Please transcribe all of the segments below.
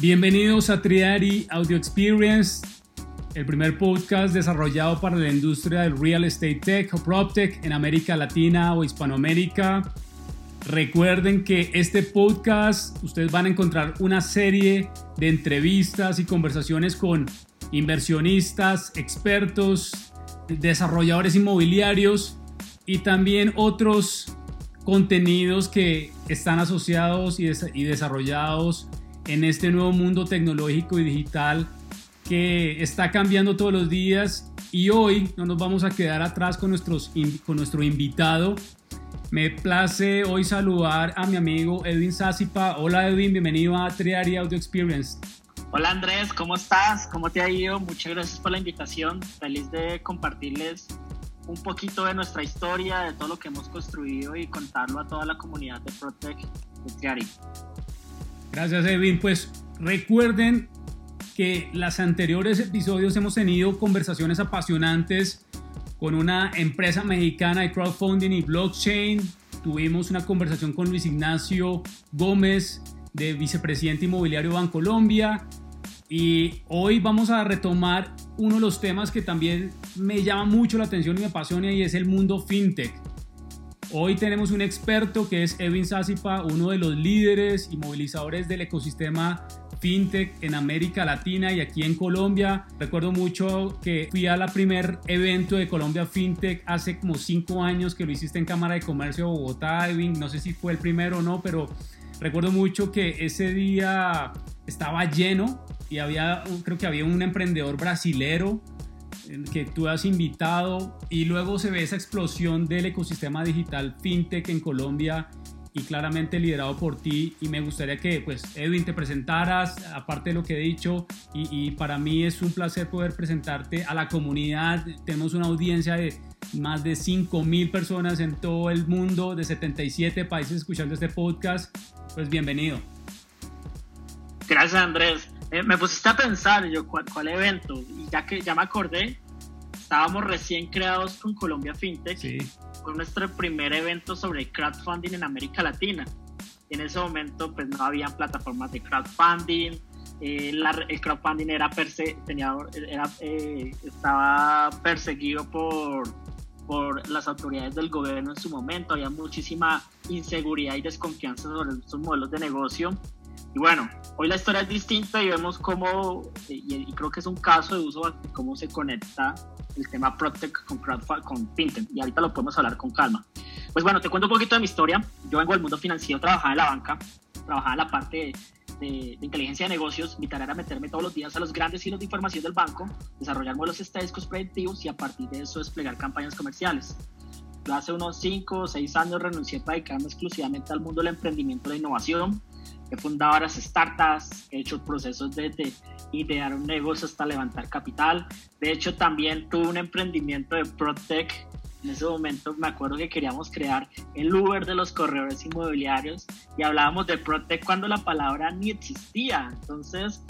Bienvenidos a Triari Audio Experience, el primer podcast desarrollado para la industria del real estate tech o PropTech en América Latina o Hispanoamérica. Recuerden que este podcast ustedes van a encontrar una serie de entrevistas y conversaciones con inversionistas, expertos, desarrolladores inmobiliarios y también otros contenidos que están asociados y, desarrollados en este nuevo mundo tecnológico y digital que está cambiando todos los días y hoy no nos vamos a quedar atrás con, nuestros, con nuestro invitado. Me place hoy saludar a mi amigo Edwin Sasipa. Hola Edwin, bienvenido a Triari Audio Experience. Hola Andrés, ¿cómo estás? ¿Cómo te ha ido? Muchas gracias por la invitación. Feliz de compartirles un poquito de nuestra historia, de todo lo que hemos construido y contarlo a toda la comunidad de Protec de Triari. Gracias, Edwin. Pues recuerden que las anteriores episodios hemos tenido conversaciones apasionantes con una empresa mexicana de crowdfunding y blockchain. Tuvimos una conversación con Luis Ignacio Gómez, de vicepresidente inmobiliario Bancolombia. Y hoy vamos a retomar uno de los temas que también me llama mucho la atención y me apasiona y es el mundo fintech. Hoy tenemos un experto que es Evin Sasipa, uno de los líderes y movilizadores del ecosistema fintech en América Latina y aquí en Colombia. Recuerdo mucho que fui a la primer evento de Colombia Fintech hace como cinco años que lo hiciste en Cámara de Comercio de Bogotá, Evin. No sé si fue el primero o no, pero recuerdo mucho que ese día estaba lleno y había, creo que había un emprendedor brasilero que tú has invitado y luego se ve esa explosión del ecosistema digital fintech en Colombia y claramente liderado por ti. Y me gustaría que pues Edwin te presentaras aparte de lo que he dicho y, para mí es un placer poder presentarte a la comunidad. Tenemos una audiencia de más de 5 mil personas en todo el mundo de 77 países escuchando este podcast. Pues bienvenido. Gracias Andrés eh, me pusiste a pensar yo ¿cuál, evento y ya que ya me acordé estábamos recién creados con Colombia FinTech sí. con nuestro primer evento sobre crowdfunding en América Latina. En ese momento pues no había plataformas de crowdfunding eh, el crowdfunding era, perse tenía, era eh, estaba perseguido por por las autoridades del gobierno en su momento, había muchísima inseguridad y desconfianza sobre estos modelos de negocio y bueno, hoy la historia es distinta y vemos cómo, y, creo que es un caso de uso de cómo se conecta el tema Protect con, con Fintech. Y ahorita lo podemos hablar con calma. Pues bueno, te cuento un poquito de mi historia. Yo vengo del mundo financiero, trabajaba en la banca, trabajaba en la parte de, inteligencia de negocios. Mi tarea era meterme todos los días a los grandes hilos de información del banco, desarrollar modelos estadísticos predictivos y a partir de eso desplegar campañas comerciales. Yo hace unos 5 o 6 años renuncié para dedicarme exclusivamente al mundo del emprendimiento y la innovación he fundado varias startups, he hecho procesos desde idear un negocio hasta levantar capital. De hecho, también tuve un emprendimiento de ProTech. En ese momento me acuerdo que queríamos crear el Uber de los corredores inmobiliarios y hablábamos de ProTech cuando la palabra ni existía. Entonces,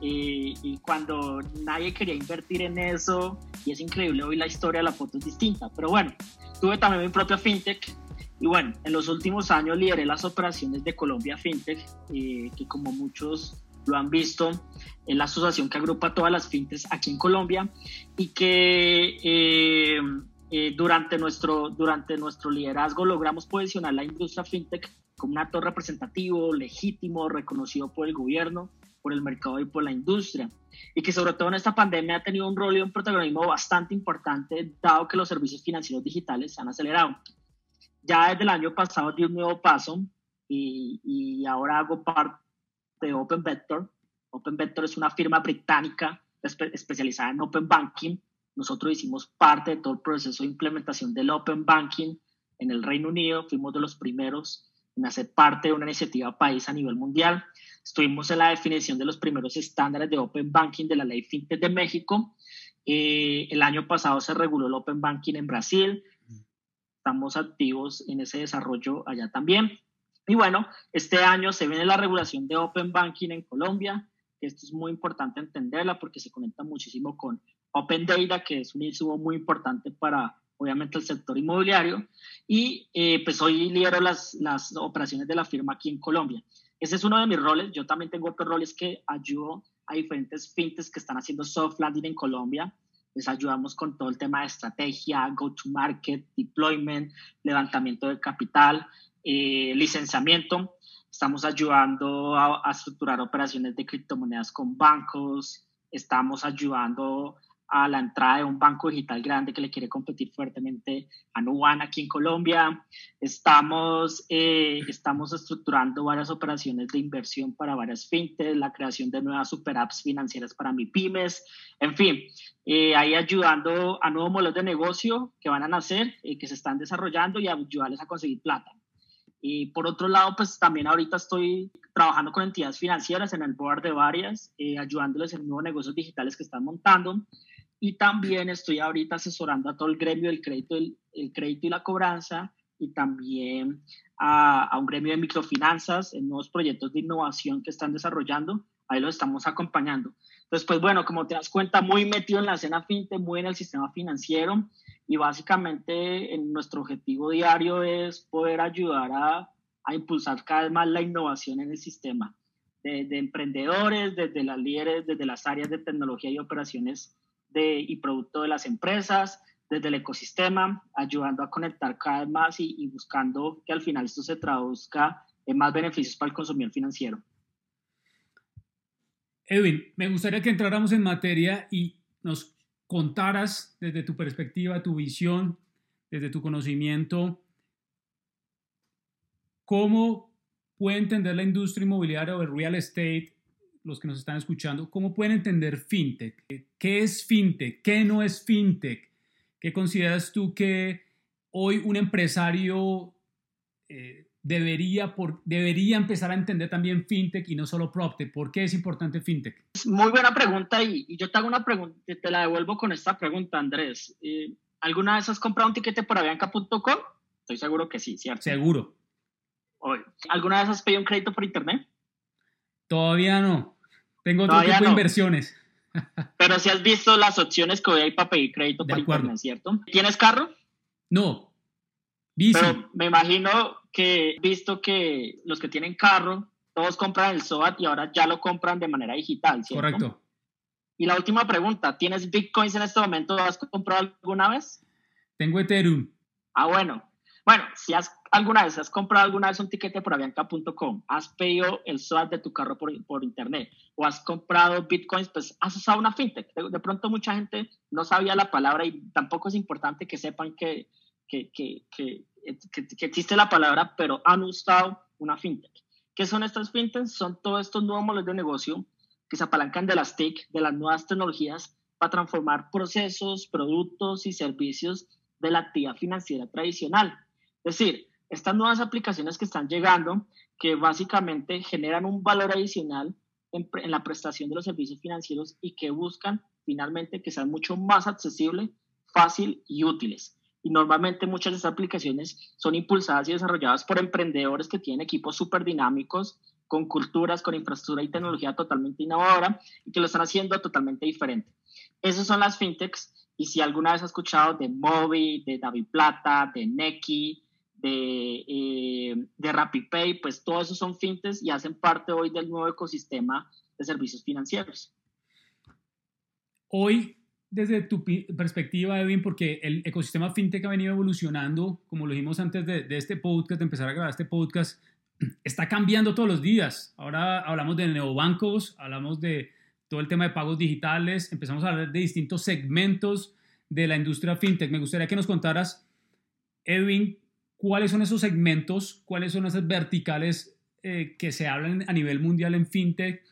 y, y, cuando nadie quería invertir en eso, y es increíble, hoy la historia de la foto es distinta. Pero bueno, tuve también mi propia fintech y bueno, en los últimos años lideré las operaciones de Colombia FinTech, eh, que como muchos lo han visto, es la asociación que agrupa todas las fintechs aquí en Colombia y que eh, eh, durante, nuestro, durante nuestro liderazgo logramos posicionar la industria fintech como un actor representativo, legítimo, reconocido por el gobierno, por el mercado y por la industria. Y que sobre todo en esta pandemia ha tenido un rol y un protagonismo bastante importante, dado que los servicios financieros digitales se han acelerado ya desde el año pasado di un nuevo paso y, y ahora hago parte de Open Vector. Open Vector es una firma británica especializada en Open Banking. Nosotros hicimos parte de todo el proceso de implementación del Open Banking en el Reino Unido. Fuimos de los primeros en hacer parte de una iniciativa país a nivel mundial. Estuvimos en la definición de los primeros estándares de Open Banking de la ley FinTech de México. Eh, el año pasado se reguló el Open Banking en Brasil estamos activos en ese desarrollo allá también. Y bueno, este año se viene la regulación de Open Banking en Colombia. Esto es muy importante entenderla porque se conecta muchísimo con Open Data, que es un insumo muy importante para, obviamente, el sector inmobiliario. Y eh, pues hoy lidero las, las operaciones de la firma aquí en Colombia. Ese es uno de mis roles. Yo también tengo otros roles que ayudo a diferentes fintechs que están haciendo soft landing en Colombia. Les ayudamos con todo el tema de estrategia, go-to-market, deployment, levantamiento de capital, eh, licenciamiento. Estamos ayudando a, a estructurar operaciones de criptomonedas con bancos. Estamos ayudando a la entrada de un banco digital grande que le quiere competir fuertemente a Nuban aquí en Colombia. Estamos, eh, estamos estructurando varias operaciones de inversión para varias fintechs, la creación de nuevas super apps financieras para mi pymes, en fin, eh, ahí ayudando a nuevos modelos de negocio que van a nacer, eh, que se están desarrollando y ayudarles a conseguir plata. Y por otro lado, pues también ahorita estoy trabajando con entidades financieras en el board de varias, ayudándoles en nuevos negocios digitales que están montando y también estoy ahorita asesorando a todo el gremio del crédito, el, crédito y la cobranza y también a, a, un gremio de microfinanzas en nuevos proyectos de innovación que están desarrollando. Ahí los estamos acompañando. Entonces, pues bueno, como te das cuenta, muy metido en la escena fintech, muy en el sistema financiero y básicamente en nuestro objetivo diario es poder ayudar a, a impulsar cada vez más la innovación en el sistema de, de emprendedores, desde las líderes, desde las áreas de tecnología y operaciones y producto de las empresas, desde el ecosistema, ayudando a conectar cada vez más y, buscando que al final esto se traduzca en más beneficios para el consumidor financiero. Edwin, me gustaría que entráramos en materia y nos contaras desde tu perspectiva, tu visión, desde tu conocimiento, cómo puede entender la industria inmobiliaria o el real estate los que nos están escuchando, ¿cómo pueden entender fintech? ¿Qué es fintech? ¿Qué no es fintech? ¿Qué consideras tú que hoy un empresario eh, debería, por, debería empezar a entender también fintech y no solo PropTech? ¿Por qué es importante fintech? Muy buena pregunta y, yo te hago una pregunta, te la devuelvo con esta pregunta, Andrés. Eh, ¿Alguna vez has comprado un tiquete por avianca.com? Estoy seguro que sí, ¿cierto? Seguro. ¿Alguna vez has pedido un crédito por internet? Todavía no. Tengo otro tipo de inversiones. Pero si has visto las opciones que hoy hay para pedir crédito por internet, ¿cierto? ¿Tienes carro? No. Pero me imagino que visto que los que tienen carro, todos compran el SOAT y ahora ya lo compran de manera digital, ¿cierto? Correcto. Y la última pregunta, ¿tienes bitcoins en este momento? ¿Lo has comprado alguna vez? Tengo Ethereum. Ah, bueno. Bueno, si has alguna vez has comprado alguna vez un tiquete por avianca.com, has pedido el SWAT de tu carro por, por, internet o has comprado bitcoins, pues has usado una fintech. De, pronto mucha gente no sabía la palabra y tampoco es importante que sepan que, que, que, que, existe la palabra, pero han usado una fintech. ¿Qué son estas fintechs? Son todos estos nuevos modelos de negocio que se apalancan de las TIC, de las nuevas tecnologías, para transformar procesos, productos y servicios de la actividad financiera tradicional es decir, estas nuevas aplicaciones que están llegando, que básicamente generan un valor adicional en, la prestación de los servicios financieros y que buscan finalmente que sean mucho más accesibles, fácil y útiles. Y normalmente muchas de estas aplicaciones son impulsadas y desarrolladas por emprendedores que tienen equipos súper dinámicos, con culturas, con infraestructura y tecnología totalmente innovadora y que lo están haciendo totalmente diferente. Esas son las fintechs. Y si alguna vez has escuchado de Mobi, de David Plata, de Neki, de, eh, de RappiPay, pues todos esos son fintechs y hacen parte hoy del nuevo ecosistema de servicios financieros. Hoy, desde tu perspectiva, Edwin, porque el ecosistema fintech ha venido evolucionando, como lo dijimos antes de, de este podcast, de empezar a grabar este podcast, está cambiando todos los días. Ahora hablamos de neobancos, hablamos de todo el tema de pagos digitales, empezamos a hablar de distintos segmentos de la industria fintech. Me gustaría que nos contaras, Edwin, cuáles son esos segmentos, cuáles son esas verticales eh, que se hablan a nivel mundial en fintech,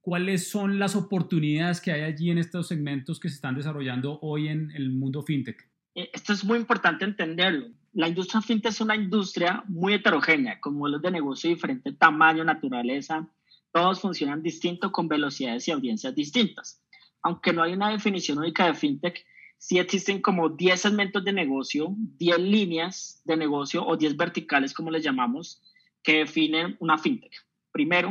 cuáles son las oportunidades que hay allí en estos segmentos que se están desarrollando hoy en el mundo fintech. Eh, esto es muy importante entenderlo. La industria fintech es una industria muy heterogénea, con modelos de negocio de diferente tamaño, naturaleza. Todos funcionan distinto, con velocidades y audiencias distintas. Aunque no hay una definición única de fintech, sí existen como 10 segmentos de negocio, 10 líneas de negocio o 10 verticales, como les llamamos, que definen una fintech. Primero,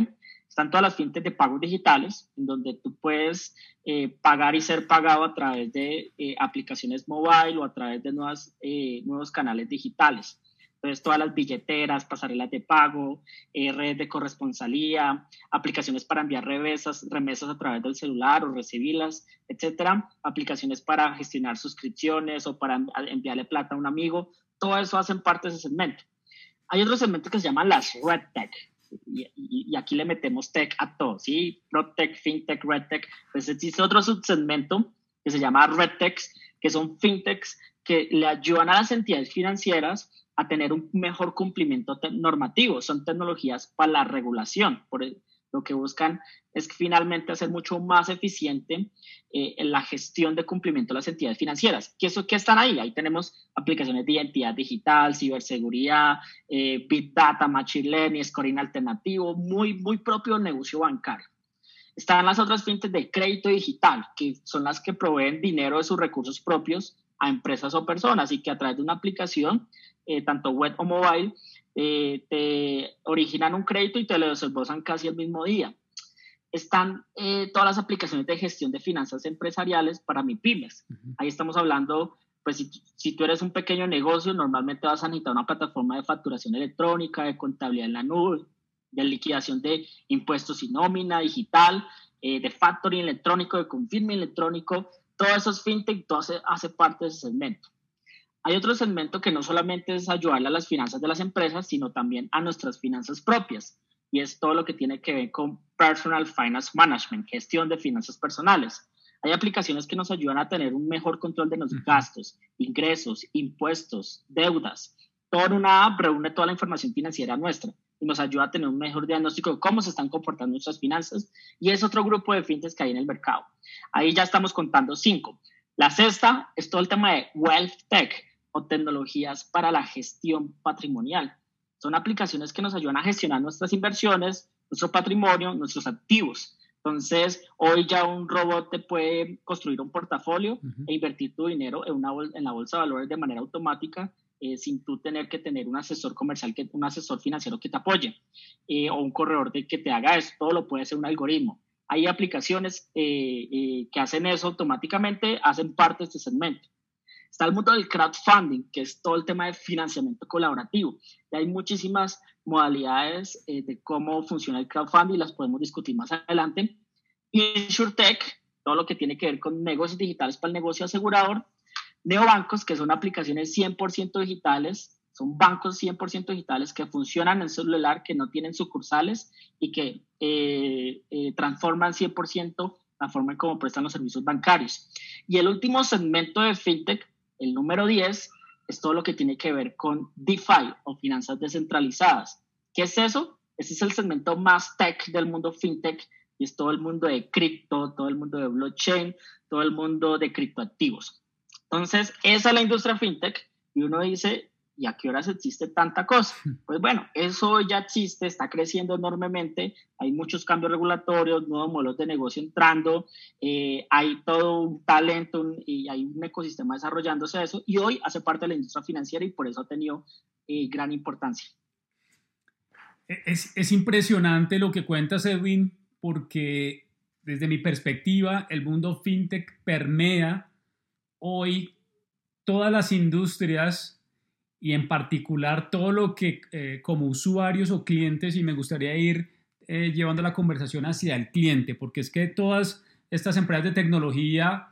están todas las fintech de pagos digitales, en donde tú puedes eh, pagar y ser pagado a través de eh, aplicaciones mobile o a través de nuevas, eh, nuevos canales digitales. Entonces, todas las billeteras, pasarelas de pago, eh, redes de corresponsalía, aplicaciones para enviar remesas, remesas a través del celular o recibirlas, etcétera, aplicaciones para gestionar suscripciones o para enviarle plata a un amigo, todo eso hacen parte de ese segmento. Hay otro segmento que se llama las Red Tech, y, aquí le metemos tech a todo, ¿sí? PropTech, FinTech, RedTech. Pues existe otro subsegmento que se llama RedTechs, que son FinTechs que le ayudan a las entidades financieras a tener un mejor cumplimiento normativo. Son tecnologías para la regulación. Por lo que buscan es finalmente hacer mucho más eficiente eh, la gestión de cumplimiento de las entidades financieras. ¿Qué, eso, ¿Qué están ahí? Ahí tenemos aplicaciones de identidad digital, ciberseguridad, eh, Big Data, Machine Learning, Scoring alternativo, muy, muy propio negocio bancario. Están las otras fintechs de crédito digital, que son las que proveen dinero de sus recursos propios a empresas o personas y que a través de una aplicación, eh, tanto web o mobile, eh, te originan un crédito y te lo desembolsan casi el mismo día. Están eh, todas las aplicaciones de gestión de finanzas empresariales para mi pymes. Ahí estamos hablando, pues si, si, tú eres un pequeño negocio, normalmente vas a necesitar una plataforma de facturación electrónica, de contabilidad en la nube, de liquidación de impuestos y nómina digital, de factoring electrónico, de confirme electrónico, todo eso es fintech, todo hace, parte de ese segmento. Hay otro segmento que no solamente es ayudarle a las finanzas de las empresas, sino también a nuestras finanzas propias. Y es todo lo que tiene que ver con Personal Finance Management, gestión de finanzas personales. Hay aplicaciones que nos ayudan a tener un mejor control de los gastos, ingresos, impuestos, deudas. Todo en una app reúne toda la información financiera nuestra y nos ayuda a tener un mejor diagnóstico de cómo se están comportando nuestras finanzas. Y es otro grupo de fintechs que hay en el mercado. Ahí ya estamos contando cinco. La sexta es todo el tema de Wealth Tech o tecnologías para la gestión patrimonial. Son aplicaciones que nos ayudan a gestionar nuestras inversiones, nuestro patrimonio, nuestros activos. Entonces, hoy ya un robot te puede construir un portafolio e invertir tu dinero en, una en la bolsa de valores de manera automática eh, sin tú tener que tener un asesor comercial, que, un asesor financiero que te apoye eh, o un corredor de que te haga eso, todo lo puede hacer un algoritmo. Hay aplicaciones eh, que hacen eso automáticamente, hacen parte de este segmento. Está el mundo del crowdfunding, que es todo el tema de financiamiento colaborativo. Y hay muchísimas modalidades de cómo funciona el crowdfunding, las podemos discutir más adelante. InsurTech, todo lo que tiene que ver con negocios digitales para el negocio asegurador, Neobancos, que son aplicaciones 100% digitales, son bancos 100% digitales que funcionan en celular, que no tienen sucursales y que eh, eh, transforman 100% la forma en cómo prestan los servicios bancarios. Y el último segmento de FinTech, el número 10, es todo lo que tiene que ver con DeFi o finanzas descentralizadas. ¿Qué es eso? Ese es el segmento más tech del mundo FinTech y es todo el mundo de cripto, todo el mundo de blockchain, todo el mundo de criptoactivos. Entonces, esa es la industria fintech y uno dice, ¿y a qué horas existe tanta cosa? Pues bueno, eso ya existe, está creciendo enormemente, hay muchos cambios regulatorios, nuevos modelos de negocio entrando, eh, hay todo un talento y hay un ecosistema desarrollándose eso y hoy hace parte de la industria financiera y por eso ha tenido eh, gran importancia. E-, es, es impresionante lo que cuentas, Edwin, porque desde mi perspectiva, el mundo fintech permea hoy todas las industrias y en particular todo lo que eh, como usuarios o clientes, y me gustaría ir eh, llevando la conversación hacia el cliente, porque es que todas estas empresas de tecnología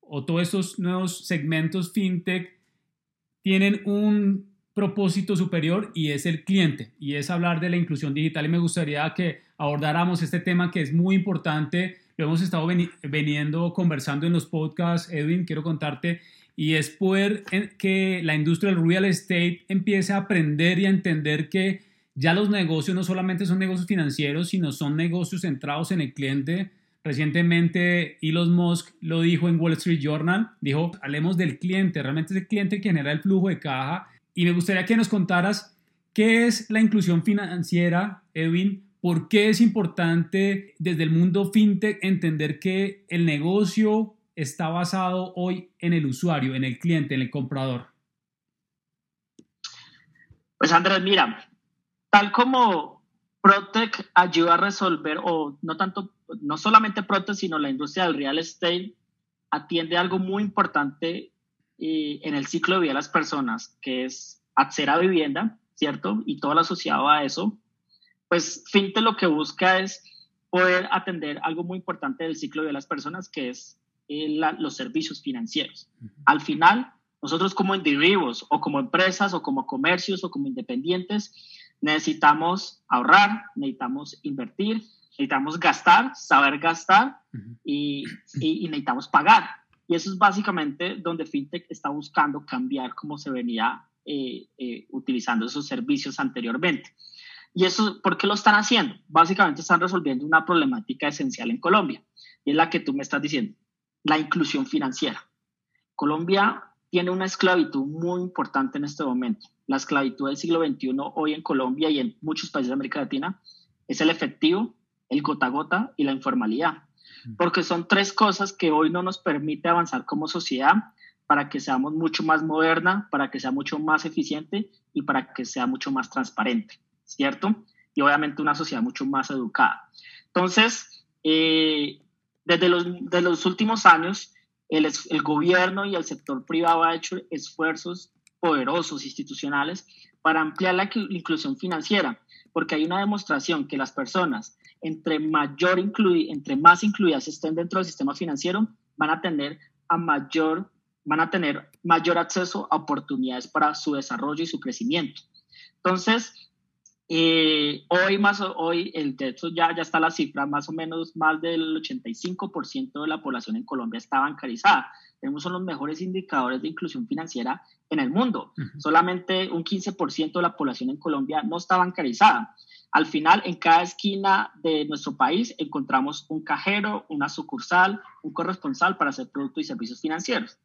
o todos estos nuevos segmentos fintech tienen un propósito superior y es el cliente, y es hablar de la inclusión digital. Y me gustaría que abordáramos este tema que es muy importante lo hemos estado veniendo conversando en los podcasts, Edwin, quiero contarte, y es poder que la industria del real estate empiece a aprender y a entender que ya los negocios no solamente son negocios financieros, sino son negocios centrados en el cliente. Recientemente Elon Musk lo dijo en Wall Street Journal, dijo, hablemos del cliente, realmente es el cliente que genera el flujo de caja. Y me gustaría que nos contaras qué es la inclusión financiera, Edwin, ¿Por qué es importante desde el mundo fintech entender que el negocio está basado hoy en el usuario, en el cliente, en el comprador? Pues Andrés, mira, tal como Protec ayuda a resolver, o no tanto, no solamente Protec, sino la industria del real estate, atiende algo muy importante eh, en el ciclo de vida de las personas, que es acceder a vivienda, ¿cierto? Y todo lo asociado a eso, pues FinTech lo que busca es poder atender algo muy importante del ciclo de las personas, que es eh, los servicios financieros. Al final, nosotros como individuos o como empresas o como comercios o como independientes, necesitamos ahorrar, necesitamos invertir, necesitamos gastar, saber gastar y, necesitamos pagar. Y eso es básicamente donde FinTech está buscando cambiar cómo se venía eh, eh, utilizando esos servicios anteriormente. ¿Y eso por qué lo están haciendo? Básicamente están resolviendo una problemática esencial en Colombia, y es la que tú me estás diciendo, la inclusión financiera. Colombia tiene una esclavitud muy importante en este momento. La esclavitud del siglo XXI hoy en Colombia y en muchos países de América Latina es el efectivo, el gota a gota y la informalidad. Porque son tres cosas que hoy no nos permite avanzar como sociedad para que seamos mucho más moderna, para que sea mucho más eficiente y para que sea mucho más transparente, ¿cierto? Y obviamente una sociedad mucho más educada. Entonces, eh, desde los, de los últimos años, el, el gobierno y el sector privado ha hecho esfuerzos poderosos institucionales para ampliar la inclusión financiera, porque hay una demostración que las personas entre, mayor entre más incluidas estén dentro del sistema financiero, van a tener a mayor van a tener mayor acceso a oportunidades para su desarrollo y su crecimiento. Entonces, eh, hoy, más, hoy el, de hecho ya, ya está la cifra, más o menos más del 85% de la población en Colombia está bancarizada. Tenemos son los mejores indicadores de inclusión financiera en el mundo. Solamente un 15% de la población en Colombia no está bancarizada. Al final, en cada esquina de nuestro país encontramos un cajero, una sucursal, un corresponsal para hacer productos y servicios financieros.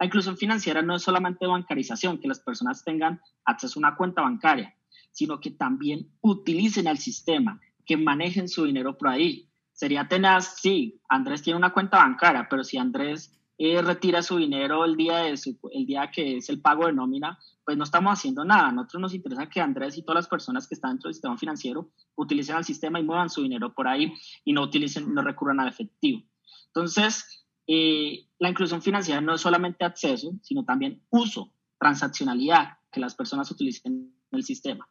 La inclusión financiera no es solamente bancarización, que las personas tengan acceso a una cuenta bancaria, sino que también utilicen el sistema, que manejen su dinero por ahí. Sería tenaz, sí, Andrés tiene una cuenta bancaria, pero si Andrés eh, retira su dinero el día, de el día que es el pago de nómina, pues no estamos haciendo nada. A nosotros nos interesa que Andrés y todas las personas que están dentro del sistema financiero utilicen el sistema y muevan su dinero por ahí y no utilicen, no recurran al efectivo. Entonces, eh, la inclusión financiera no es solamente acceso, sino también uso, transaccionalidad, que las personas utilicen el sistema.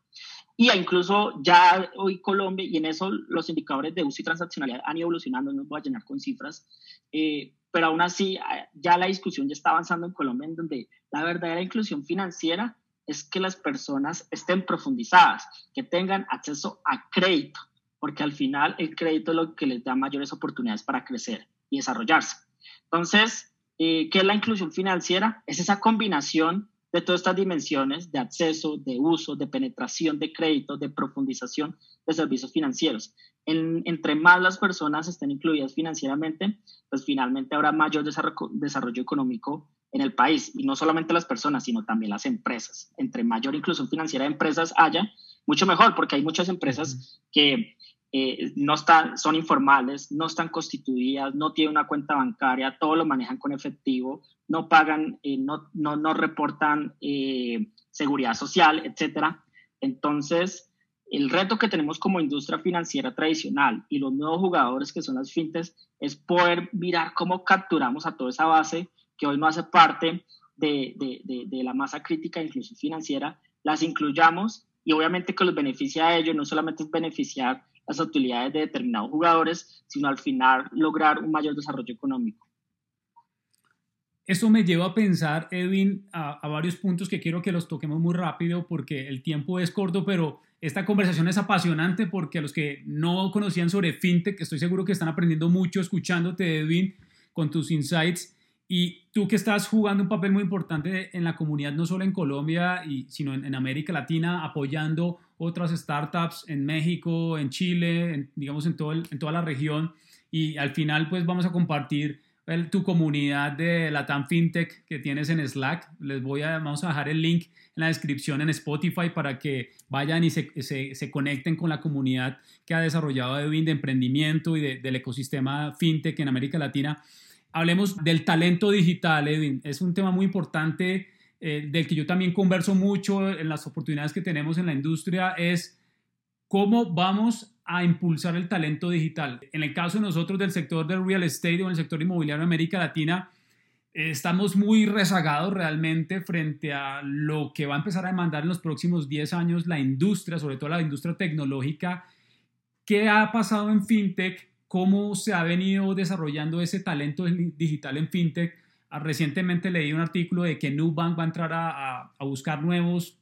Y incluso ya hoy Colombia, y en eso los indicadores de uso y transaccionalidad han ido evolucionando, no voy a llenar con cifras, eh, pero aún así ya la discusión ya está avanzando en Colombia, en donde la verdadera inclusión financiera es que las personas estén profundizadas, que tengan acceso a crédito, porque al final el crédito es lo que les da mayores oportunidades para crecer y desarrollarse. Entonces, eh, ¿qué es la inclusión financiera? Es esa combinación de todas estas dimensiones de acceso, de uso, de penetración de crédito, de profundización de servicios financieros. entre más las personas estén incluidas financieramente, pues finalmente habrá mayor desarrollo, económico en el país. Y no solamente las personas, sino también las empresas. Entre mayor inclusión financiera de empresas haya, mucho mejor, porque hay muchas empresas que eh, no están, son informales, no están constituidas, no tienen una cuenta bancaria, todo lo manejan con efectivo, no pagan, eh, no, no, no, reportan eh, seguridad social, etc. Entonces, el reto que tenemos como industria financiera tradicional y los nuevos jugadores que son las fintechs es poder mirar cómo capturamos a toda esa base que hoy no hace parte de, de, de, la masa crítica de inclusión financiera, las incluyamos y obviamente que los beneficia a ellos no solamente es beneficiar las utilidades de determinados jugadores, sino al final lograr un mayor desarrollo económico. Eso me lleva a pensar, Edwin, a, varios puntos que quiero que los toquemos muy rápido porque el tiempo es corto, pero esta conversación es apasionante porque a los que no conocían sobre FinTech, estoy seguro que están aprendiendo mucho escuchándote, Edwin, con tus insights. Y tú que estás jugando un papel muy importante en la comunidad, no solo en Colombia, y, sino en, América Latina, apoyando otras startups en México, en Chile, digamos en, todo en toda la región. Y al final, pues vamos a compartir tu comunidad de Latam FinTech que tienes en Slack. Les voy a, vamos a dejar el link en la descripción en Spotify para que vayan y se, se, se conecten con la comunidad que ha desarrollado Edwin de emprendimiento y del ecosistema FinTech en América Latina. Hablemos del talento digital, Edwin. Es un tema muy importante eh, del que yo también converso mucho en las oportunidades que tenemos en la industria. Es cómo vamos a impulsar el talento digital. En el caso de nosotros del sector del real estate o en el sector inmobiliario de América Latina, estamos muy rezagados realmente frente a lo que va a empezar a demandar en los próximos 10 años la industria, sobre todo la industria tecnológica. ¿Qué ha pasado en FinTech? ¿Cómo se ha venido desarrollando ese talento digital en FinTech? Ah, recientemente leí un artículo de que Nubank va a entrar a, buscar nuevos,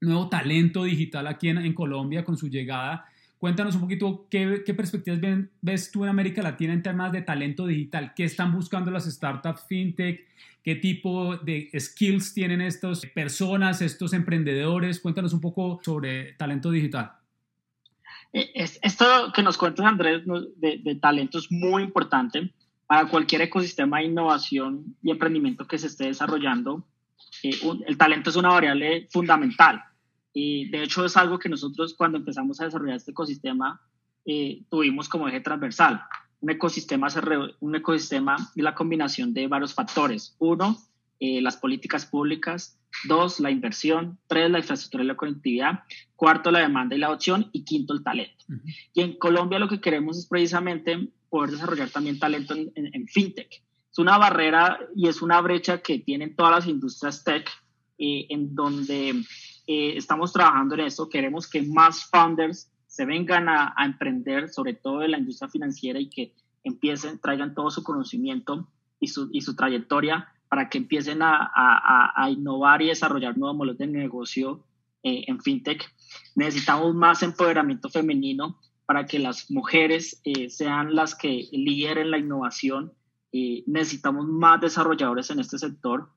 nuevo talento digital aquí en, en Colombia con su llegada Cuéntanos un poquito qué, perspectivas ves tú en América Latina en temas de talento digital. ¿Qué están buscando las startups fintech? ¿Qué tipo de skills tienen estas personas, estos emprendedores? Cuéntanos un poco sobre talento digital. Eh, esto que nos cuentas, Andrés, de, talento es muy importante para cualquier ecosistema de innovación y emprendimiento que se esté desarrollando. Eh, el talento es una variable fundamental y de hecho es algo que nosotros cuando empezamos a desarrollar este ecosistema eh, tuvimos como eje transversal. Un ecosistema, un ecosistema y la combinación de varios factores. Uno, eh, las políticas públicas. Dos, la inversión. Tres, la infraestructura y la conectividad. Cuarto, la demanda y la opción. Y quinto, el talento. Y en Colombia lo que queremos es precisamente poder desarrollar también talento en, en, fintech. Es una barrera y es una brecha que tienen todas las industrias tech eh, en donde eh, estamos trabajando en eso, queremos que más founders se vengan a, emprender, sobre todo en la industria financiera, y que empiecen, traigan todo su conocimiento y su, y su trayectoria para que empiecen a, a, innovar y desarrollar nuevos modelos de negocio eh, en fintech. Necesitamos más empoderamiento femenino para que las mujeres eh, sean las que lideren la innovación. necesitamos más desarrolladores en este sector.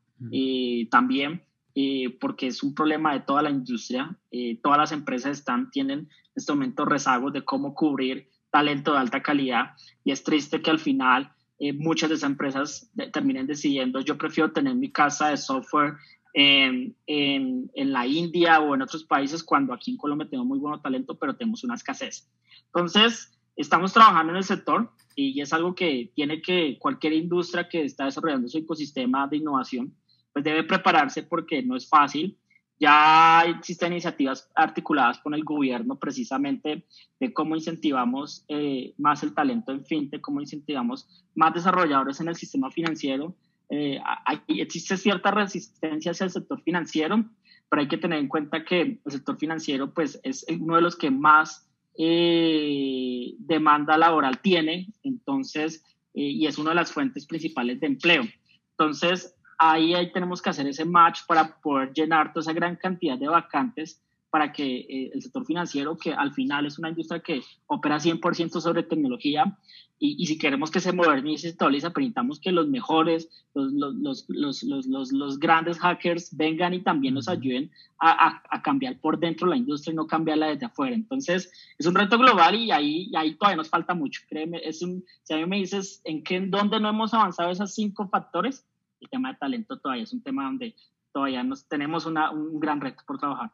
también eh, porque es un problema de toda la industria. Eh, todas las empresas están, tienen en este momento rezagos de cómo cubrir talento de alta calidad y es triste que al final eh, muchas de esas empresas terminen decidiendo, yo prefiero tener mi casa de software en, en, en, la India o en otros países cuando aquí en Colombia tenemos muy buen talento, pero tenemos una escasez. Entonces, estamos trabajando en el sector y es algo que tiene que cualquier industria que está desarrollando su ecosistema de innovación pues debe prepararse porque no es fácil. Ya existen iniciativas articuladas con el gobierno precisamente de cómo incentivamos eh, más el talento en fintech, cómo incentivamos más desarrolladores en el sistema financiero. Eh, existe cierta resistencia hacia el sector financiero, pero hay que tener en cuenta que el sector financiero pues, es uno de los que más eh, demanda laboral tiene, entonces, y es una de las fuentes principales de empleo. Entonces, ahí, ahí tenemos que hacer ese match para poder llenar toda esa gran cantidad de vacantes para que eh, el sector financiero, que al final es una industria que opera 100% sobre tecnología, y, y, si queremos que se modernice y se actualice, necesitamos que los mejores, los, los, los, los, los grandes hackers vengan y también nos ayuden a, a, cambiar por dentro la industria y no cambiarla desde afuera. Entonces, es un reto global y ahí, y ahí todavía nos falta mucho. Créeme, es un, si a mí me dices en qué, en dónde no hemos avanzado esos cinco factores, el tema de talento todavía es un tema donde todavía nos, tenemos una, un gran reto por trabajar.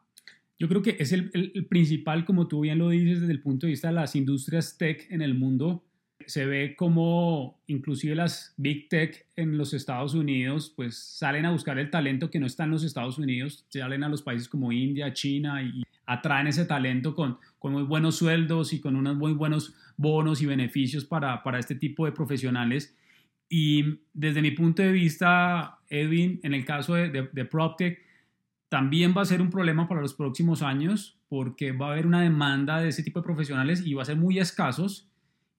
Yo creo que es el, el, principal, como tú bien lo dices, desde el punto de vista de las industrias tech en el mundo. Se ve como inclusive las big tech en los Estados Unidos pues salen a buscar el talento que no está en los Estados Unidos, salen a los países como India, China y atraen ese talento con, con muy buenos sueldos y con unos muy buenos bonos y beneficios para, para este tipo de profesionales y desde mi punto de vista, Edwin, en el caso de, de, PropTech, también va a ser un problema para los próximos años porque va a haber una demanda de ese tipo de profesionales y va a ser muy escasos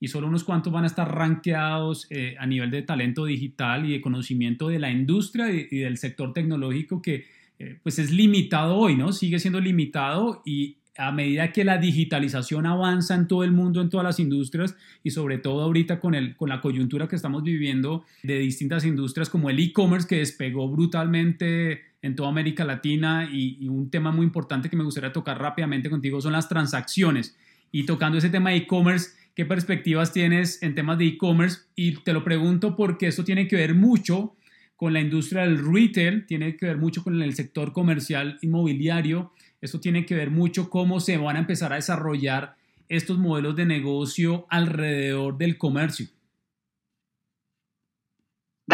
y solo unos cuantos van a estar rankeados eh, a nivel de talento digital y de conocimiento de la industria y, del sector tecnológico que eh, pues es limitado hoy, ¿no? Sigue siendo limitado y a medida que la digitalización avanza en todo el mundo, en todas las industrias y sobre todo ahorita con, el, con la coyuntura que estamos viviendo de distintas industrias como el e-commerce que despegó brutalmente en toda América Latina y, un tema muy importante que me gustaría tocar rápidamente contigo son las transacciones. Y tocando ese tema de e-commerce, ¿qué perspectivas tienes en temas de e-commerce? Y te lo pregunto porque esto tiene que ver mucho con la industria del retail, tiene que ver mucho con el sector comercial inmobiliario esto tiene que ver mucho cómo se van a empezar a desarrollar estos modelos de negocio alrededor del comercio.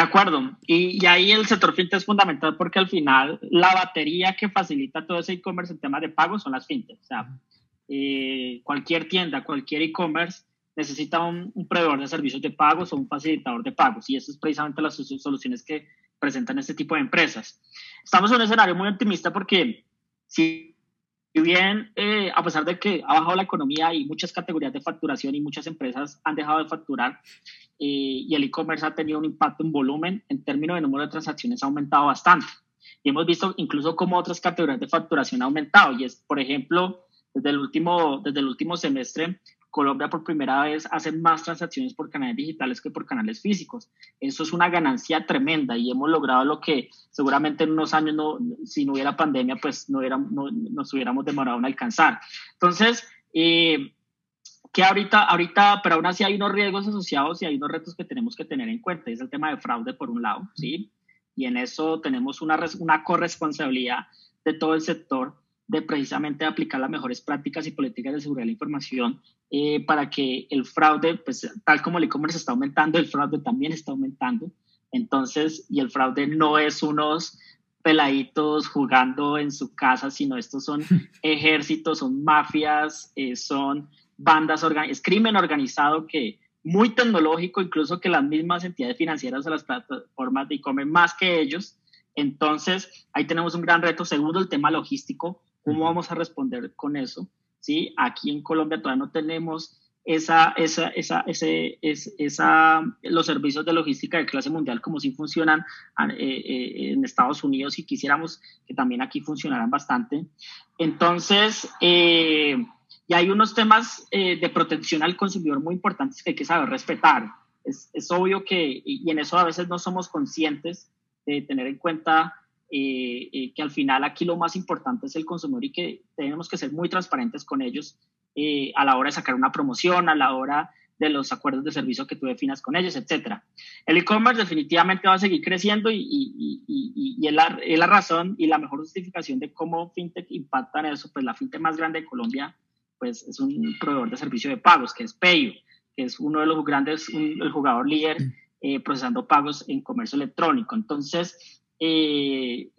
De acuerdo. Y, ahí el sector fintech es fundamental porque al final la batería que facilita todo ese e-commerce en temas de pago son las fintech. O sea, eh, cualquier tienda, cualquier e-commerce necesita un, proveedor de servicios de pagos o un facilitador de pagos. Y eso es precisamente las soluciones que presentan este tipo de empresas. Estamos en un escenario muy optimista porque si bien, eh, a pesar de que ha bajado la economía y muchas categorías de facturación y muchas empresas han dejado de facturar eh, y el e-commerce ha tenido un impacto en volumen, en términos de número de transacciones ha aumentado bastante. Y hemos visto incluso cómo otras categorías de facturación han aumentado. Y es, por ejemplo, desde el último, desde el último semestre, Colombia por primera vez hace más transacciones por canales digitales que por canales físicos. Eso es una ganancia tremenda y hemos logrado lo que seguramente en unos años, no, si no hubiera pandemia, pues no, era, no nos hubiéramos demorado en alcanzar. Entonces, eh, que ahorita, ahorita, pero aún así hay unos riesgos asociados y hay unos retos que tenemos que tener en cuenta. Es el tema de fraude, por un lado, ¿sí? Y en eso tenemos una, una corresponsabilidad de todo el sector de precisamente aplicar las mejores prácticas y políticas de seguridad de la información eh, para que el fraude, pues tal como el e-commerce está aumentando, el fraude también está aumentando. Entonces, y el fraude no es unos peladitos jugando en su casa, sino estos son ejércitos, son mafias, eh, son bandas, es crimen organizado que muy tecnológico, incluso que las mismas entidades financieras o las plataformas de e-commerce más que ellos. Entonces, ahí tenemos un gran reto. Segundo, el tema logístico. ¿Cómo vamos a responder con eso? ¿Sí? Aquí en Colombia todavía no tenemos esa, esa, esa, ese, esa, los servicios de logística de clase mundial como si funcionan ah, eh, eh, en Estados Unidos y quisiéramos que también aquí funcionaran bastante. Entonces, eh, y hay unos temas de protección al consumidor muy importantes que hay que saber respetar. Es, es obvio que, y en eso a veces no somos conscientes de tener en cuenta eh, eh, que al final aquí lo más importante es el consumidor y que tenemos que ser muy transparentes con ellos eh, a la hora de sacar una promoción, a la hora de los acuerdos de servicio que tú definas con ellos, etcétera. El e-commerce definitivamente va a seguir creciendo y, y, y, y es, la, es, la, razón y la mejor justificación de cómo FinTech impacta en eso. Pues la FinTech más grande de Colombia pues es un proveedor de servicio de pagos, que es Payo, que es uno de los grandes, un, el jugador líder procesando pagos en comercio electrónico. Entonces, eh,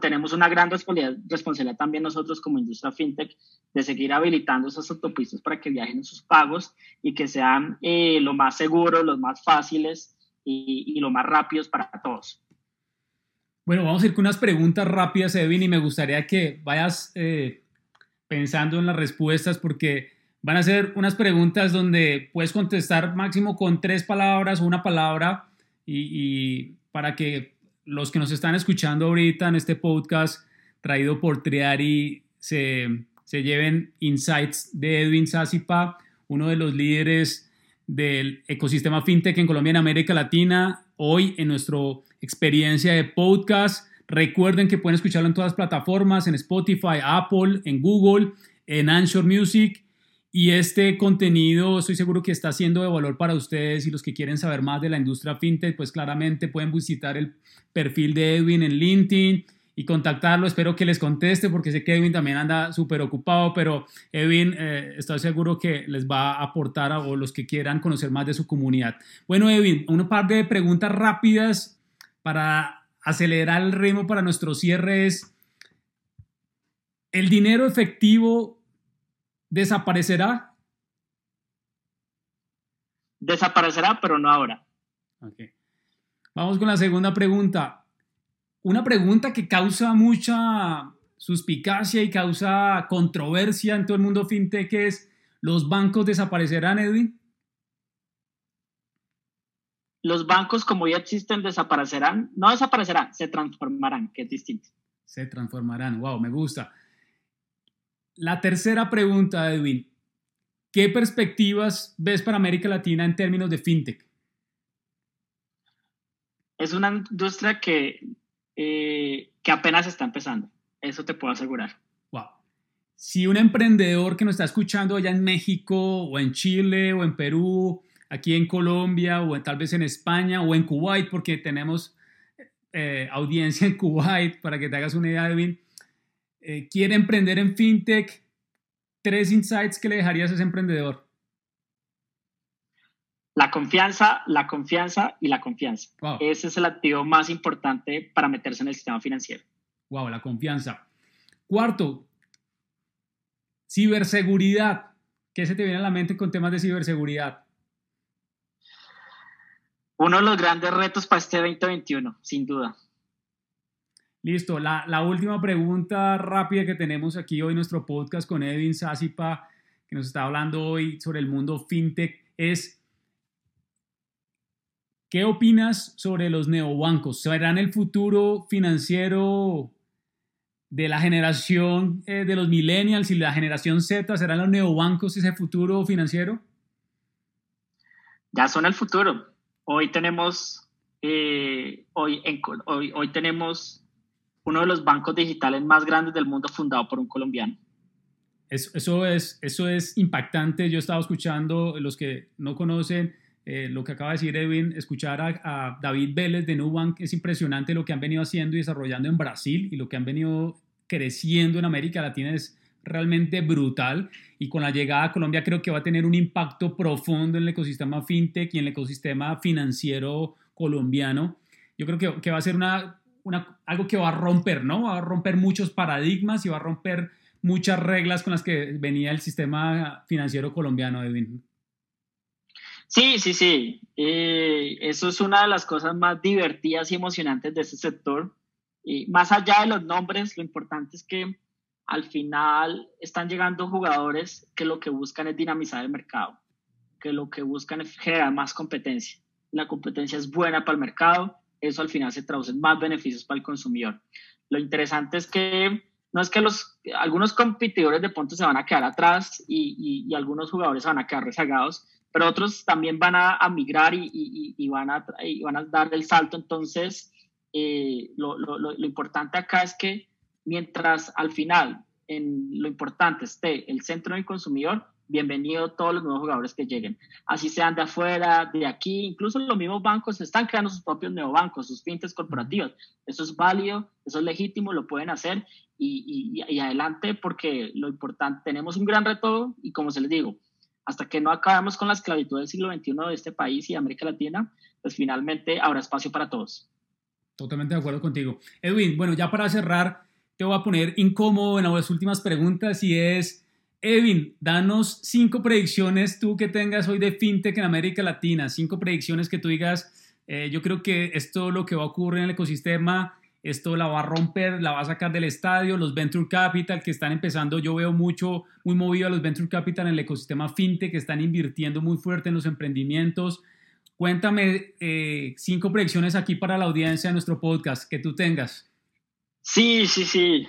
tenemos una gran responsabilidad, también nosotros como industria fintech de seguir habilitando esas autopistas para que viajen sus pagos y que sean eh, lo más seguros, los más fáciles y, y lo más rápidos para todos. Bueno, vamos a ir con unas preguntas rápidas, Edwin, y me gustaría que vayas eh, pensando en las respuestas porque van a ser unas preguntas donde puedes contestar máximo con tres palabras o una palabra y, y para que los que nos están escuchando ahorita en este podcast traído por Triari se, se lleven insights de Edwin Sasipa, uno de los líderes del ecosistema fintech en Colombia y en América Latina. Hoy en nuestra experiencia de podcast, recuerden que pueden escucharlo en todas las plataformas, en Spotify, Apple, en Google, en Anchor Music y este contenido estoy seguro que está siendo de valor para ustedes y los que quieren saber más de la industria fintech, pues claramente pueden visitar el perfil de Edwin en LinkedIn y contactarlo. Espero que les conteste porque sé que Edwin también anda súper ocupado, pero Edwin, eh, estoy seguro que les va a aportar a los que quieran conocer más de su comunidad. Bueno, Edwin, un par de preguntas rápidas para acelerar el ritmo para nuestro cierre es, ¿el dinero efectivo ¿Desaparecerá? Desaparecerá, pero no ahora. Vamos con la segunda pregunta. Una pregunta que causa mucha suspicacia y causa controversia en todo el mundo fintech es, ¿los bancos desaparecerán, Edwin? Los bancos como ya existen desaparecerán, no desaparecerán, se transformarán, que es distinto. Se transformarán, wow, me gusta. La tercera pregunta, Edwin. ¿Qué perspectivas ves para América Latina en términos de fintech? Es una industria que, eh, que apenas está empezando. Eso te puedo asegurar. Wow. Si un emprendedor que nos está escuchando allá en México o en Chile o en Perú, aquí en Colombia o tal vez en España o en Kuwait, porque tenemos eh, audiencia en Kuwait, para que te hagas una idea, Edwin, eh, quiere emprender en fintech, tres insights que le dejarías a ese emprendedor. La confianza, la confianza y la confianza. Ese es el activo más importante para meterse en el sistema financiero. Wow, la confianza. Cuarto, ciberseguridad. ¿qué se te viene a la mente con temas de ciberseguridad? Uno de los grandes retos para este 2021, sin duda. Listo, la, la, última pregunta rápida que tenemos aquí hoy en nuestro podcast con Edwin Sasipa, que nos está hablando hoy sobre el mundo fintech, es ¿qué opinas sobre los neobancos? ¿Serán el futuro financiero de la generación eh, de los millennials y la generación Z? ¿Serán los neobancos ese futuro financiero? Ya son el futuro. Hoy tenemos, eh, hoy, hoy, hoy tenemos uno de los bancos digitales más grandes del mundo fundado por un colombiano. Eso, es, eso es impactante. Yo estaba escuchando, los que no conocen eh, lo que acaba de decir Edwin, escuchar a, David Vélez de Nubank es impresionante lo que han venido haciendo y desarrollando en Brasil y lo que han venido creciendo en América Latina es realmente brutal y con la llegada a Colombia creo que va a tener un impacto profundo en el ecosistema fintech y en el ecosistema financiero colombiano. Yo creo que, que va a ser una, algo que va a romper, ¿no? Va a romper muchos paradigmas y va a romper muchas reglas con las que venía el sistema financiero colombiano, Edwin. Sí, sí, sí. Eh, eso es una de las cosas más divertidas y emocionantes de este sector. Y más allá de los nombres, lo importante es que al final están llegando jugadores que lo que buscan es dinamizar el mercado, que lo que buscan es generar más competencia. La competencia es buena para el mercado, eso al final se traduce en más beneficios para el consumidor. Lo interesante es que no es que los, algunos competidores de punto se van a quedar atrás y, algunos jugadores se van a quedar rezagados, pero otros también van a, migrar y, van a, dar el salto. Entonces, eh, lo, importante acá es que mientras al final en lo importante esté el centro del consumidor, bienvenido todos los nuevos jugadores que lleguen, así sean de afuera, de aquí, incluso los mismos bancos están creando sus propios neobancos, sus fintechs corporativos. Eso es válido, eso es legítimo, lo pueden hacer y, y, adelante porque lo importante, tenemos un gran reto y como se les digo, hasta que no acabemos con la esclavitud del siglo XXI de este país y de América Latina, pues finalmente habrá espacio para todos. Totalmente de acuerdo contigo. Edwin, bueno, ya para cerrar, te voy a poner incómodo en las últimas preguntas y es Evin, danos cinco predicciones tú que tengas hoy de fintech en América Latina, cinco predicciones que tú digas, eh, yo creo que esto lo que va a ocurrir en el ecosistema, esto la va a romper, la va a sacar del estadio, los Venture Capital que están empezando, yo veo mucho, muy movido a los Venture Capital en el ecosistema fintech, que están invirtiendo muy fuerte en los emprendimientos. Cuéntame eh, cinco predicciones aquí para la audiencia de nuestro podcast que tú tengas. Sí, sí, sí.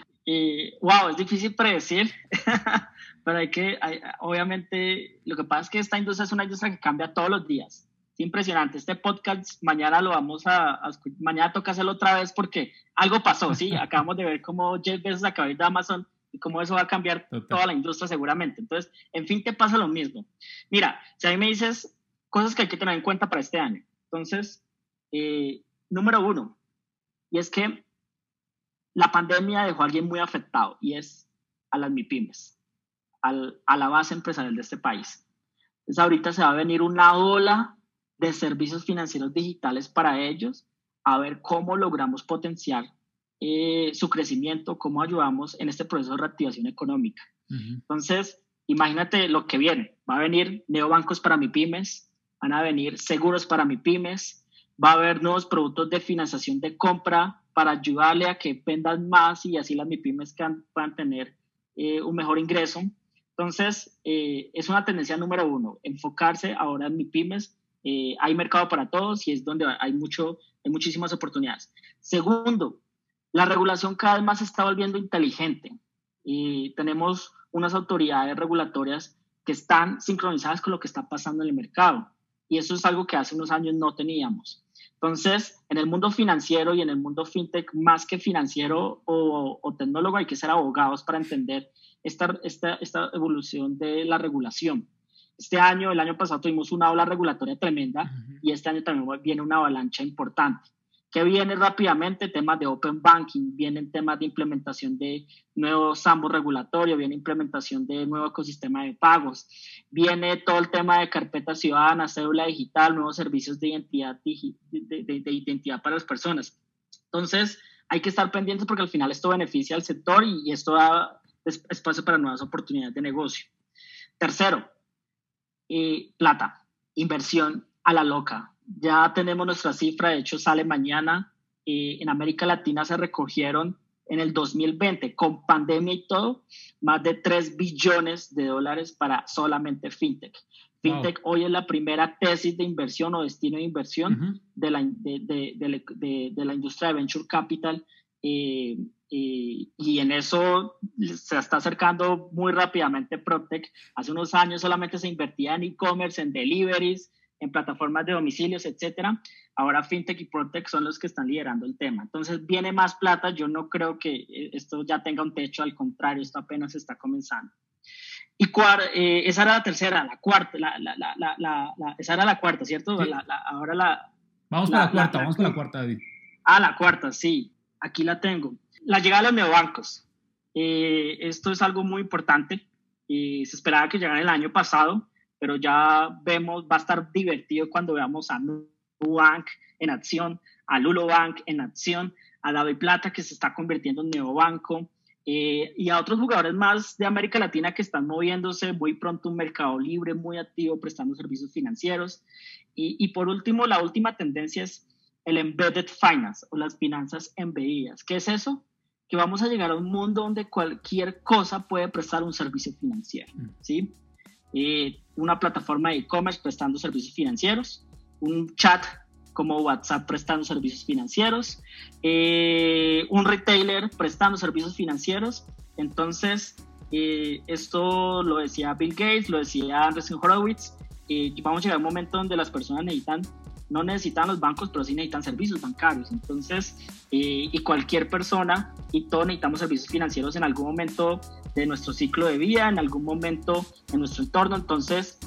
Wow, es difícil predecir. pero hay que, obviamente, lo que pasa es que esta industria es una industria que cambia todos los días. Es impresionante. Este podcast mañana lo vamos a, mañana toca hacerlo otra vez porque algo pasó, ¿sí? Acabamos de ver cómo Jeff Bezos acaba de ir de Amazon y cómo eso va a cambiar toda la industria seguramente. Entonces, en fin, te pasa lo mismo. Mira, si a mí me dices cosas que hay que tener en cuenta para este año. Entonces, eh, número uno, y es que la pandemia dejó a alguien muy afectado y es a las MIPIMES a la base empresarial de este país. Entonces ahorita se va a venir una ola de servicios financieros digitales para ellos, a ver cómo logramos potenciar eh, su crecimiento, cómo ayudamos en este proceso de reactivación económica. Entonces, imagínate lo que viene. Va a venir neobancos para MIPIMES, van a venir seguros para MIPIMES, va a haber nuevos productos de financiación de compra para ayudarle a que vendan más y así las MIPIMES puedan tener eh, un mejor ingreso. Entonces, eh, es una tendencia número uno, enfocarse ahora en mi pymes. Eh, hay mercado para todos y es donde hay, mucho, hay muchísimas oportunidades. Segundo, la regulación cada vez más se está volviendo inteligente y tenemos unas autoridades regulatorias que están sincronizadas con lo que está pasando en el mercado. Y eso es algo que hace unos años no teníamos. Entonces, en el mundo financiero y en el mundo fintech, más que financiero o, o tecnólogo, hay que ser abogados para entender esta, esta, esta evolución de la regulación. Este año, el año pasado tuvimos una ola regulatoria tremenda y este año también viene una avalancha importante. que viene rápidamente? Temas de open banking, vienen temas de implementación de nuevos ambos regulatorios, viene implementación de nuevo ecosistema de pagos, viene todo el tema de carpeta ciudadana, cédula digital, nuevos servicios de identidad, de, de identidad para las personas. Entonces, hay que estar pendientes porque al final esto beneficia al sector y esto da espacio para nuevas oportunidades de negocio. Tercero, eh, plata, inversión a la loca. Ya tenemos nuestra cifra, de hecho sale mañana. Eh, en América Latina se recogieron en el 2020, con pandemia y todo, más de 3 billones de dólares para solamente fintech. Fintech hoy es la primera tesis de inversión o destino de inversión de, la, de, de, de, la industria de venture capital. Eh, eh, y en eso se está acercando muy rápidamente PropTech. Hace unos años solamente se invertía en e-commerce, en deliveries, en plataformas de domicilios, etcétera. Ahora FinTech y PropTech son los que están liderando el tema. Entonces viene más plata. Yo no creo que eh, esto ya tenga un techo, al contrario, esto apenas está comenzando. Y eh, esa era la tercera, la cuarta, la, la, la, esa era la cuarta, ¿cierto? ahora la... Vamos con la, cuarta, vamos con la cuarta, David. Ah, la cuarta, sí, aquí la tengo. La llegada de los neobancos. Eh, esto es algo muy importante. se esperaba que llegara el año pasado, pero ya vemos, va a estar divertido cuando veamos a Nubank en acción, a Lulo Bank en acción, a David Plata que se está convirtiendo en neobanco, eh, y a otros jugadores más de América Latina que están moviéndose muy pronto un mercado libre, muy activo, prestando servicios financieros. Y, por último, la última tendencia es el embedded finance o las finanzas embedidas. ¿Qué es eso? Que vamos a llegar a un mundo donde cualquier cosa puede prestar un servicio financiero. Mm. ¿sí? Eh, una plataforma de e-commerce prestando servicios financieros, un chat como WhatsApp prestando servicios financieros, eh, un retailer prestando servicios financieros. Entonces, eh, esto lo decía Bill Gates, lo decía Andreessen Horowitz, vamos a llegar a un momento donde las personas necesitan, no necesitan los bancos, pero sí necesitan servicios bancarios. Entonces, y cualquier persona y todos necesitamos servicios financieros en algún momento de nuestro ciclo de vida, en algún momento en nuestro entorno. Entonces,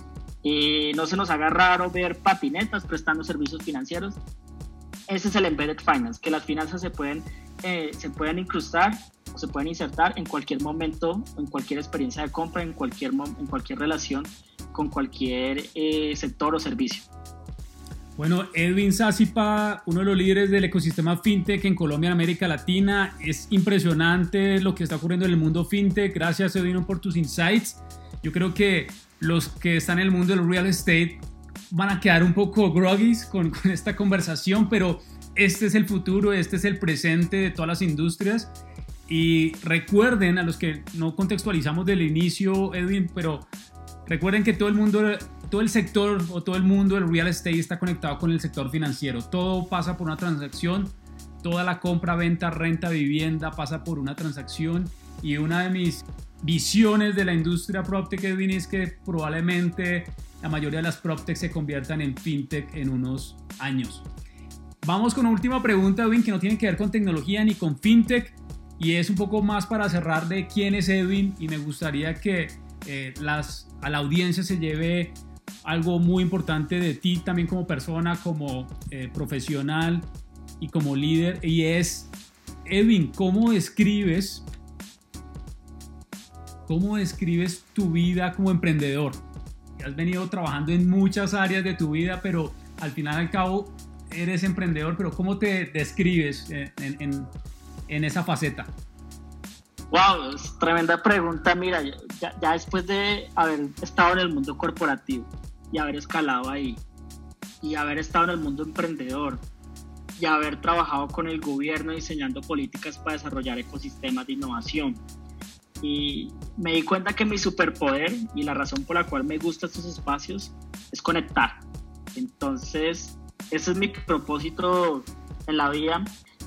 no se nos haga raro ver patinetas prestando servicios financieros. Ese es el embedded finance, que las finanzas se pueden, eh, se pueden incrustar o se pueden insertar en cualquier momento, en cualquier experiencia de compra, en cualquier, en cualquier relación con cualquier eh, sector o servicio. Bueno, Edwin Sazipa, uno de los líderes del ecosistema fintech en Colombia y América Latina. Es impresionante lo que está ocurriendo en el mundo fintech. Gracias, Edwin, por tus insights. Yo creo que los que están en el mundo del real estate van a quedar un poco groggy con, esta conversación, pero este es el futuro, este es el presente de todas las industrias. Y recuerden a los que no contextualizamos del inicio, Edwin, pero recuerden que todo el mundo, todo el sector o todo el mundo del real estate está conectado con el sector financiero. Todo pasa por una transacción, toda la compra, venta, renta, vivienda pasa por una transacción. Y una de mis visiones de la industria PropTech, Edwin, es que probablemente la mayoría de las PropTech se conviertan en FinTech en unos años. Vamos con una última pregunta, Edwin, que no tiene que ver con tecnología ni con FinTech y es un poco más para cerrar de quién es Edwin y me gustaría que eh, las, a la audiencia se lleve algo muy importante de ti también como persona, como eh, profesional y como líder y es, Edwin, ¿cómo escribes ¿Cómo describes tu vida como emprendedor? Has venido trabajando en muchas áreas de tu vida, pero al final al cabo eres emprendedor, pero ¿cómo te describes en, esa faceta? Wow, es tremenda pregunta. Mira, ya, ya, después de haber estado en el mundo corporativo y haber escalado ahí, y haber estado en el mundo emprendedor, y haber trabajado con el gobierno diseñando políticas para desarrollar ecosistemas de innovación, y me di cuenta que mi superpoder y la razón por la cual me gustan estos espacios es conectar. Entonces, ese es mi propósito en la vida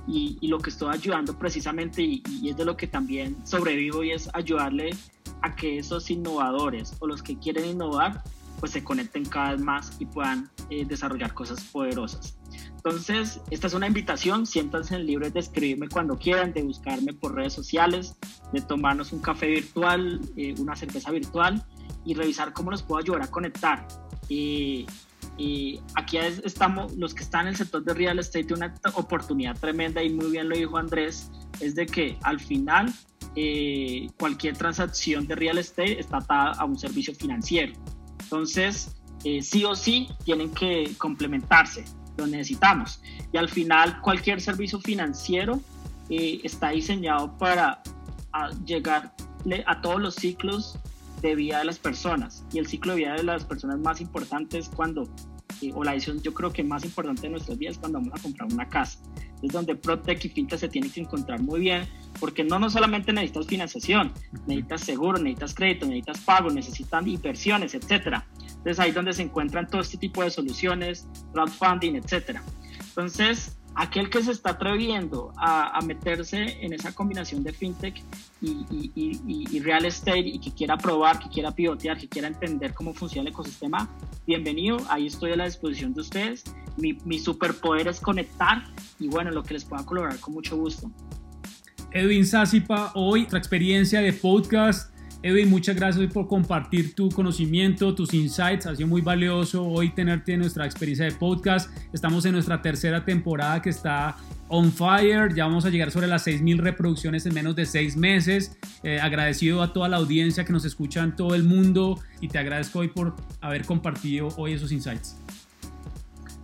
y, lo que estoy ayudando precisamente y, es de lo que también sobrevivo y es ayudarle a que esos innovadores o los que quieren innovar pues se conecten cada vez más y puedan eh, desarrollar cosas poderosas. Entonces, esta es una invitación, siéntanse libres de escribirme cuando quieran, de buscarme por redes sociales, de tomarnos un café virtual, eh, una cerveza virtual y revisar cómo nos puedo ayudar a conectar. Y, aquí estamos, los que están en el sector de real estate, una oportunidad tremenda y muy bien lo dijo Andrés, es de que al final eh, cualquier transacción de real estate está atada a un servicio financiero. Entonces, eh, sí o sí tienen que complementarse lo necesitamos. Y al final cualquier servicio financiero eh, está diseñado para llegarle a todos los ciclos de vida de las personas. Y el ciclo de vida de las personas más importante es cuando, o la decisión yo creo que más importante de nuestras vidas es cuando vamos a comprar una casa. Es donde Protec y Finta se tienen que encontrar muy bien, porque no, no solamente necesitas financiación, necesitas seguro, necesitas crédito, necesitas pago, necesitan inversiones, etcétera. Entonces ahí es donde se encuentran todo este tipo de soluciones, crowdfunding, etcétera. Entonces, aquel que se está atreviendo a, meterse en esa combinación de fintech y, real estate y que quiera probar, que quiera pivotear, que quiera entender cómo funciona el ecosistema, bienvenido, ahí estoy a la disposición de ustedes. Mi, superpoder es conectar y bueno, lo que les pueda colaborar con mucho gusto. Edwin Sázipa, hoy nuestra experiencia de podcast Edwin, muchas gracias por compartir tu conocimiento, tus insights. Ha sido muy valioso hoy tenerte en nuestra experiencia de podcast. Estamos en nuestra tercera temporada que está on fire. Ya vamos a llegar sobre las 6.000 reproducciones en menos de seis meses. Eh, agradecido a toda la audiencia que nos escucha en todo el mundo y te agradezco hoy por haber compartido hoy esos insights.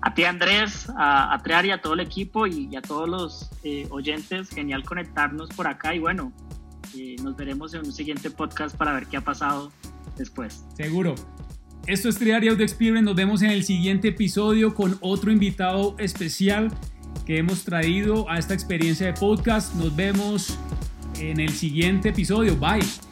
A ti Andrés, a, a y a todo el equipo y, a todos los eh, oyentes, genial conectarnos por acá y bueno, nos veremos en un siguiente podcast para ver qué ha pasado después. Seguro. Esto es Triary Audio Experience. Nos vemos en el siguiente episodio con otro invitado especial que hemos traído a esta experiencia de podcast. Nos vemos en el siguiente episodio. Bye.